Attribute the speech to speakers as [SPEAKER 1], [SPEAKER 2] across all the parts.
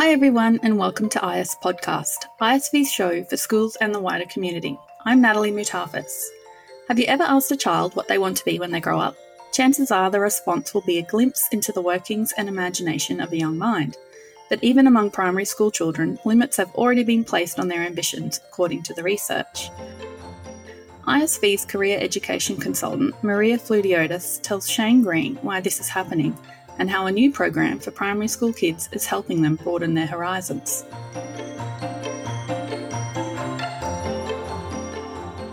[SPEAKER 1] Hi, everyone, and welcome to IS Podcast, ISV's show for schools and the wider community. I'm Natalie Mutafis. Have you ever asked a child what they want to be when they grow up? Chances are the response will be a glimpse into the workings and imagination of a young mind. But even among primary school children, limits have already been placed on their ambitions, according to the research. ISV's career education consultant, Maria Floudiotis, tells Shane Green why this is happening and how a new program for primary school kids is helping them broaden their horizons.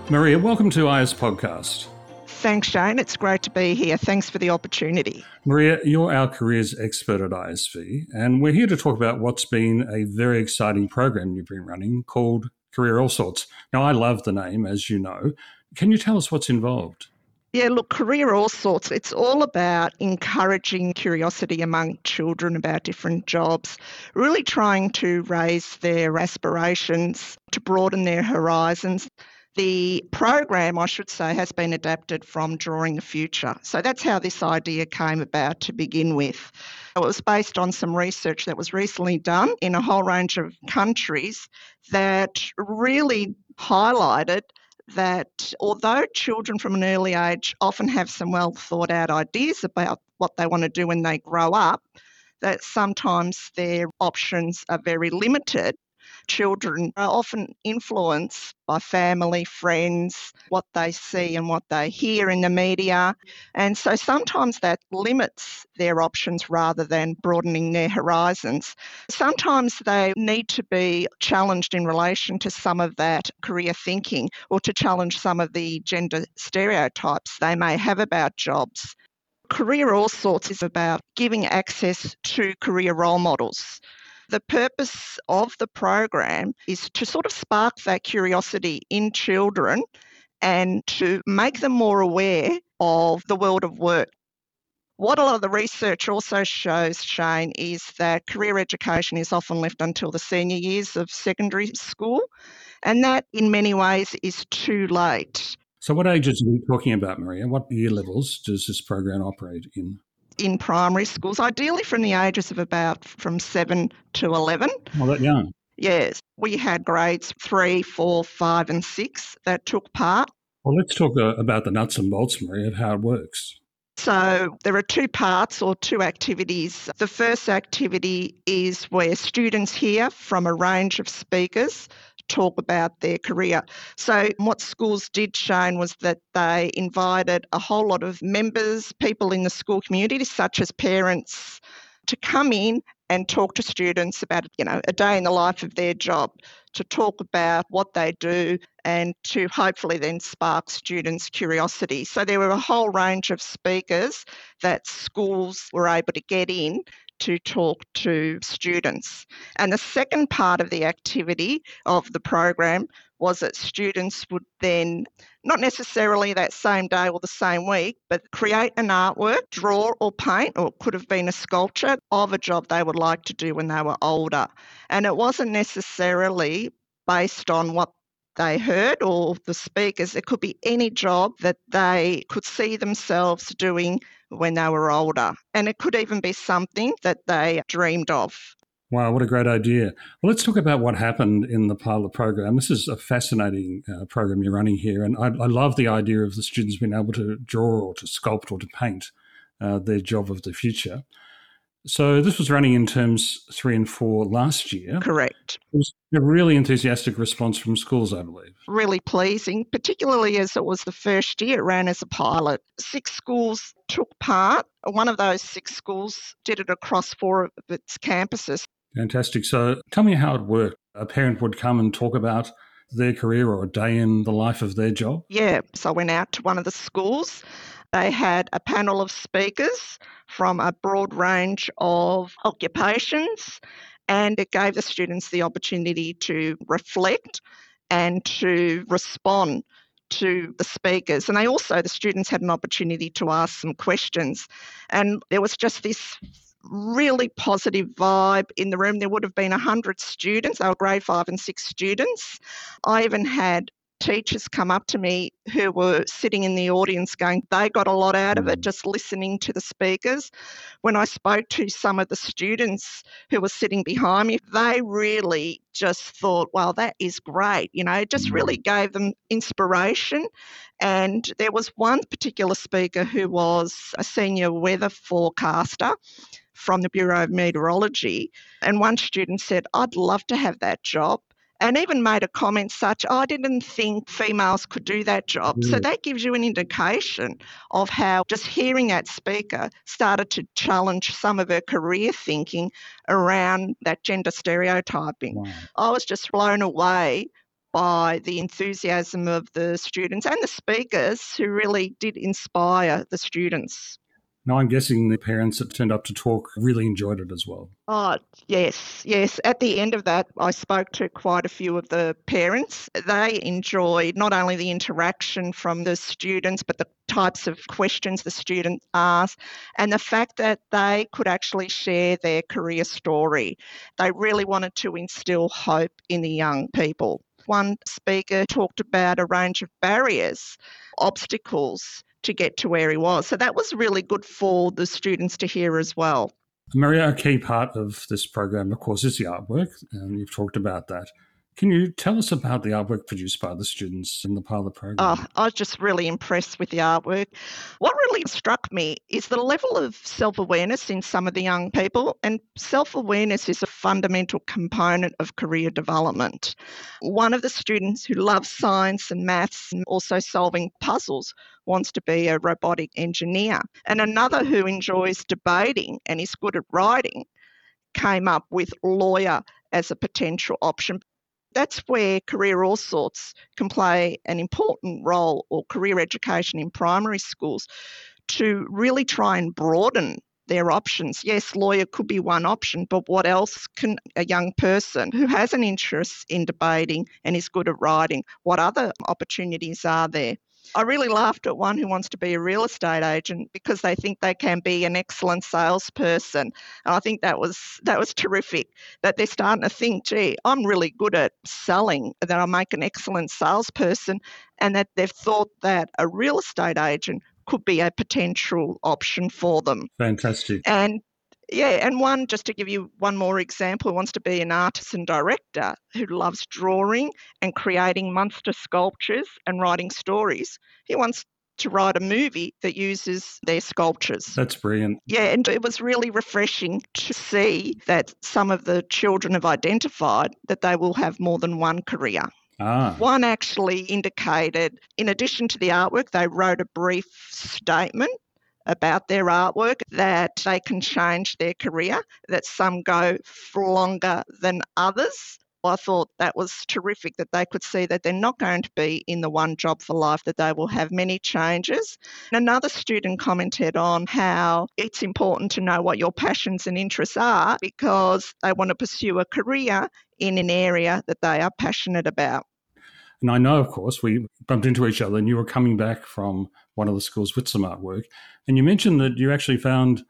[SPEAKER 2] Maria, welcome to IS Podcast.
[SPEAKER 3] Thanks, Shane. It's great to be here. Thanks for the opportunity.
[SPEAKER 2] Maria, you're our careers expert at ISV, and we're here to talk about what's been a very exciting program you've been running called Career Allsorts. Now, I love the name, as you know. Can you tell us what's involved?
[SPEAKER 3] Yeah, look, career all sorts. It's all about encouraging curiosity among children about different jobs, really trying to raise their aspirations, to broaden their horizons. The program, I should say, has been adapted from Drawing the Future. So that's how this idea came about to begin with. It was based on some research that was recently done in a whole range of countries that really highlighted that although children from an early age often have some well thought out ideas about what they want to do when they grow up, that sometimes their options are very limited children are often influenced by family, friends, what they see and what they hear in the media. And so sometimes that limits their options rather than broadening their horizons. Sometimes they need to be challenged in relation to some of that career thinking or to challenge some of the gender stereotypes they may have about jobs. Career Allsorts is about giving access to career role models. The purpose of the program is to sort of spark that curiosity in children and to make them more aware of the world of work. What a lot of the research also shows, Shane, is that career education is often left until the senior years of secondary school, and that in many ways is too late.
[SPEAKER 2] So, what ages are we talking about, Maria? What year levels does this program operate in?
[SPEAKER 3] In primary schools, ideally from the ages of about from 7 to 11.
[SPEAKER 2] Well, that young.
[SPEAKER 3] Yes, we had grades three, four, five, and six that took part.
[SPEAKER 2] Well, let's talk uh, about the nuts and bolts, Maria, of how it works.
[SPEAKER 3] So, there are two parts or two activities. The first activity is where students hear from a range of speakers talk about their career. So, what schools did, Shane, was that they invited a whole lot of members, people in the school community, such as parents, to come in and talk to students about, you know, a day in the life of their job, to talk about what they do and to hopefully then spark students' curiosity. So there were a whole range of speakers that schools were able to get in to talk to students. And the second part of the activity of the program was that students would then, not necessarily that same day or the same week, but create an artwork, draw or paint, or could have been a sculpture of a job they would like to do when they were older. And it wasn't necessarily based on what they heard or the speakers. It could be any job that they could see themselves doing when they were older. And it could even be something that they dreamed of.
[SPEAKER 2] Wow, what a great idea. Well, let's talk about what happened in the pilot program. This is a fascinating uh, program you're running here. And I, I, love the idea of the students being able to draw or to sculpt or to paint uh, their job of the future. So this was running in terms three and four last year.
[SPEAKER 3] Correct.
[SPEAKER 2] It was a really enthusiastic response from schools, I believe.
[SPEAKER 3] Really pleasing, particularly as it was the first year it ran as a pilot. Six schools took part. One of those six schools did it across four of its campuses.
[SPEAKER 2] Fantastic. So tell me how it worked. A parent would come and talk about their career or a day in the life of their job?
[SPEAKER 3] Yeah. So I went out to one of the schools they had a panel of speakers from a broad range of occupations, and it gave the students the opportunity to reflect and to respond to the speakers. And they also, the students had an opportunity to ask some questions. And there was just this really positive vibe in the room. There would have been 100 students, they were grade five and six students. I even had teachers come up to me who were sitting in the audience going, they got a lot out of it
[SPEAKER 2] Mm.
[SPEAKER 3] just listening to the speakers. When I spoke to some of the students who were sitting behind me, they really just thought, well, that is great. You know, it just really gave them inspiration. And there was one particular speaker who was a senior weather forecaster from the Bureau of Meteorology. And one student said, I'd love to have that job. And even made a comment such, I didn't think females could do that job. So
[SPEAKER 2] Mm.
[SPEAKER 3] that gives you an indication of how just hearing that speaker started to challenge some of her career thinking around that gender stereotyping.
[SPEAKER 2] Wow.
[SPEAKER 3] I was just blown away by the enthusiasm of the students and the speakers who really did inspire the students.
[SPEAKER 2] Now, I'm guessing the parents that turned up to talk really enjoyed it as well.
[SPEAKER 3] Oh, yes, yes. At the end of that, I spoke to quite a few of the parents. They enjoyed not only the interaction from the students, but the types of questions the students asked, and the fact that they could actually share their career story. They really wanted to instill hope in the young people. One speaker talked about a range of barriers, obstacles to get to where he was. So that was really good for the students to hear as well.
[SPEAKER 2] Maria, a key part of this program, of course, is the artwork, and you've talked about that. Can you tell us about the artwork produced by the students in the pilot program?
[SPEAKER 3] Oh, I was just really impressed with the artwork. What really struck me is the level of self awareness in some of the young people, and self awareness is a fundamental component of career development. One of the students who loves science and maths and also solving puzzles wants to be a robotic engineer, and another who enjoys debating and is good at writing came up with lawyer as a potential option that's where career all sorts can play an important role or career education in primary schools to really try and broaden their options. Yes, lawyer could be one option, but what else can a young person who has an interest in debating and is good at writing, what other opportunities are there? I really laughed at one who wants to be a real estate agent because they think they can be an excellent salesperson. And I think that was that was terrific that they're starting to think, gee, I'm really good at selling, that I'll make an excellent salesperson, and that they've thought that a real estate agent could be a potential option for them.
[SPEAKER 2] Fantastic.
[SPEAKER 3] And yeah, and one, just to give you one more example, who wants to be an artist and director who loves drawing and creating monster sculptures and writing stories. He wants to write a movie that uses their sculptures.
[SPEAKER 2] That's brilliant.
[SPEAKER 3] Yeah, and it was really refreshing to see that some of the children have identified that they will have more than one career.
[SPEAKER 2] Ah,
[SPEAKER 3] One actually indicated, in addition to the artwork, they wrote a brief statement about their artwork that they can change their career, that some go for longer than others. I thought that was terrific that they could see that they're not going to be in the one job for life, that they will have many changes. Another student commented on how it's important to know what your passions and interests are because they want to pursue a career in an area that they are passionate about.
[SPEAKER 2] And I know, of course, we bumped into each other and you were coming back from one of the schools with some artwork. And you mentioned that you actually found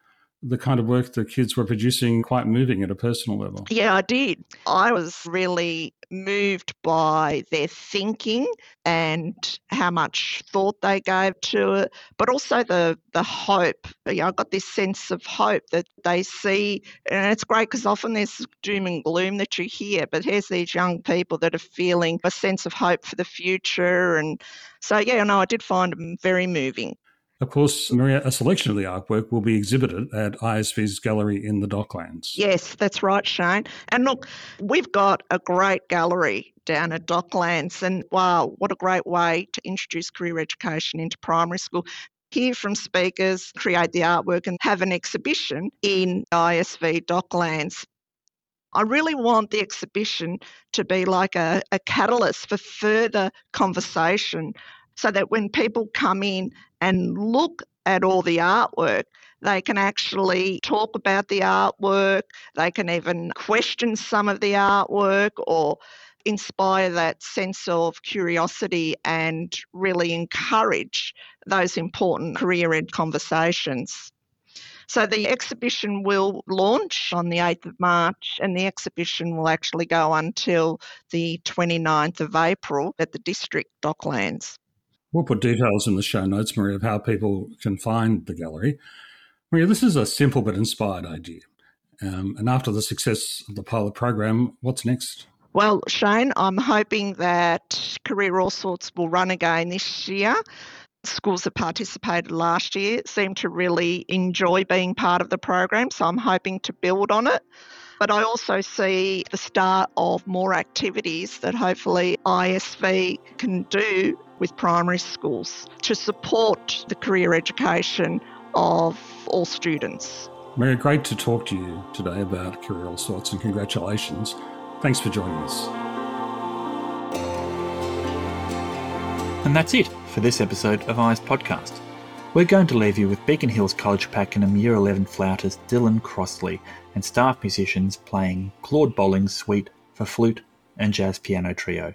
[SPEAKER 2] the kind of work the kids were producing quite moving at a personal level.
[SPEAKER 3] Yeah, I did. I was really moved by their thinking and how much thought they gave to it, but also the the hope. Know, I got this sense of hope that they see, and it's great because often there's doom and gloom that you hear, but here's these young people that are feeling a sense of hope for the future, and so yeah, no, I did find them very moving.
[SPEAKER 2] Of course, Maria, a selection of the artwork will be exhibited at ISV's gallery in the Docklands.
[SPEAKER 3] Yes, that's right, Shane. And look, we've got a great gallery down at Docklands, and wow, what a great way to introduce career education into primary school. Hear from speakers, create the artwork, and have an exhibition in ISV Docklands. I really want the exhibition to be like a, a catalyst for further conversation so that when people come in and look at all the artwork, they can actually talk about the artwork, they can even question some of the artwork or inspire that sense of curiosity and really encourage those important career ed conversations. So the exhibition will launch on the 8th of March and the exhibition will actually go until the 29th of April at the District Docklands.
[SPEAKER 2] We'll put details in the show notes, Maria, of how people can find the gallery. Maria, this is a simple but inspired idea. Um, and after the success of the pilot program, what's next?
[SPEAKER 3] Well, Shane, I'm hoping that Career Allsorts will run again this year. Schools that participated last year seem to really enjoy being part of the program, so I'm hoping to build on it. But I also see the start of more activities that hopefully ISV can do with primary schools to support the career education of all students.
[SPEAKER 2] Maria, great to talk to you today about Career Allsorts and congratulations. Thanks for joining us.
[SPEAKER 4] And that's it for this episode of IS Podcast. We're going to leave you with Beaconhills College pack Pakenham Year 11 flautist Dylan Crossley and staff musicians playing Claude Bolling's Suite for flute and jazz piano trio.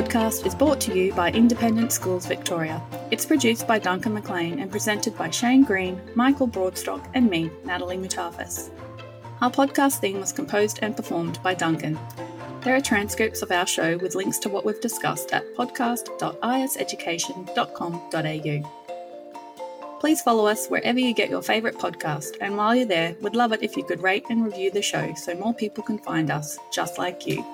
[SPEAKER 1] podcast is brought to you by Independent Schools Victoria. It's produced by Duncan McLean and presented by Shane Green, Michael Broadstock, and me, Natalie Mutafas. Our podcast theme was composed and performed by Duncan. There are transcripts of our show with links to what we've discussed at podcast.iseducation.com.au. Please follow us wherever you get your favourite podcast, and while you're there, we'd love it if you could rate and review the show so more people can find us just like you.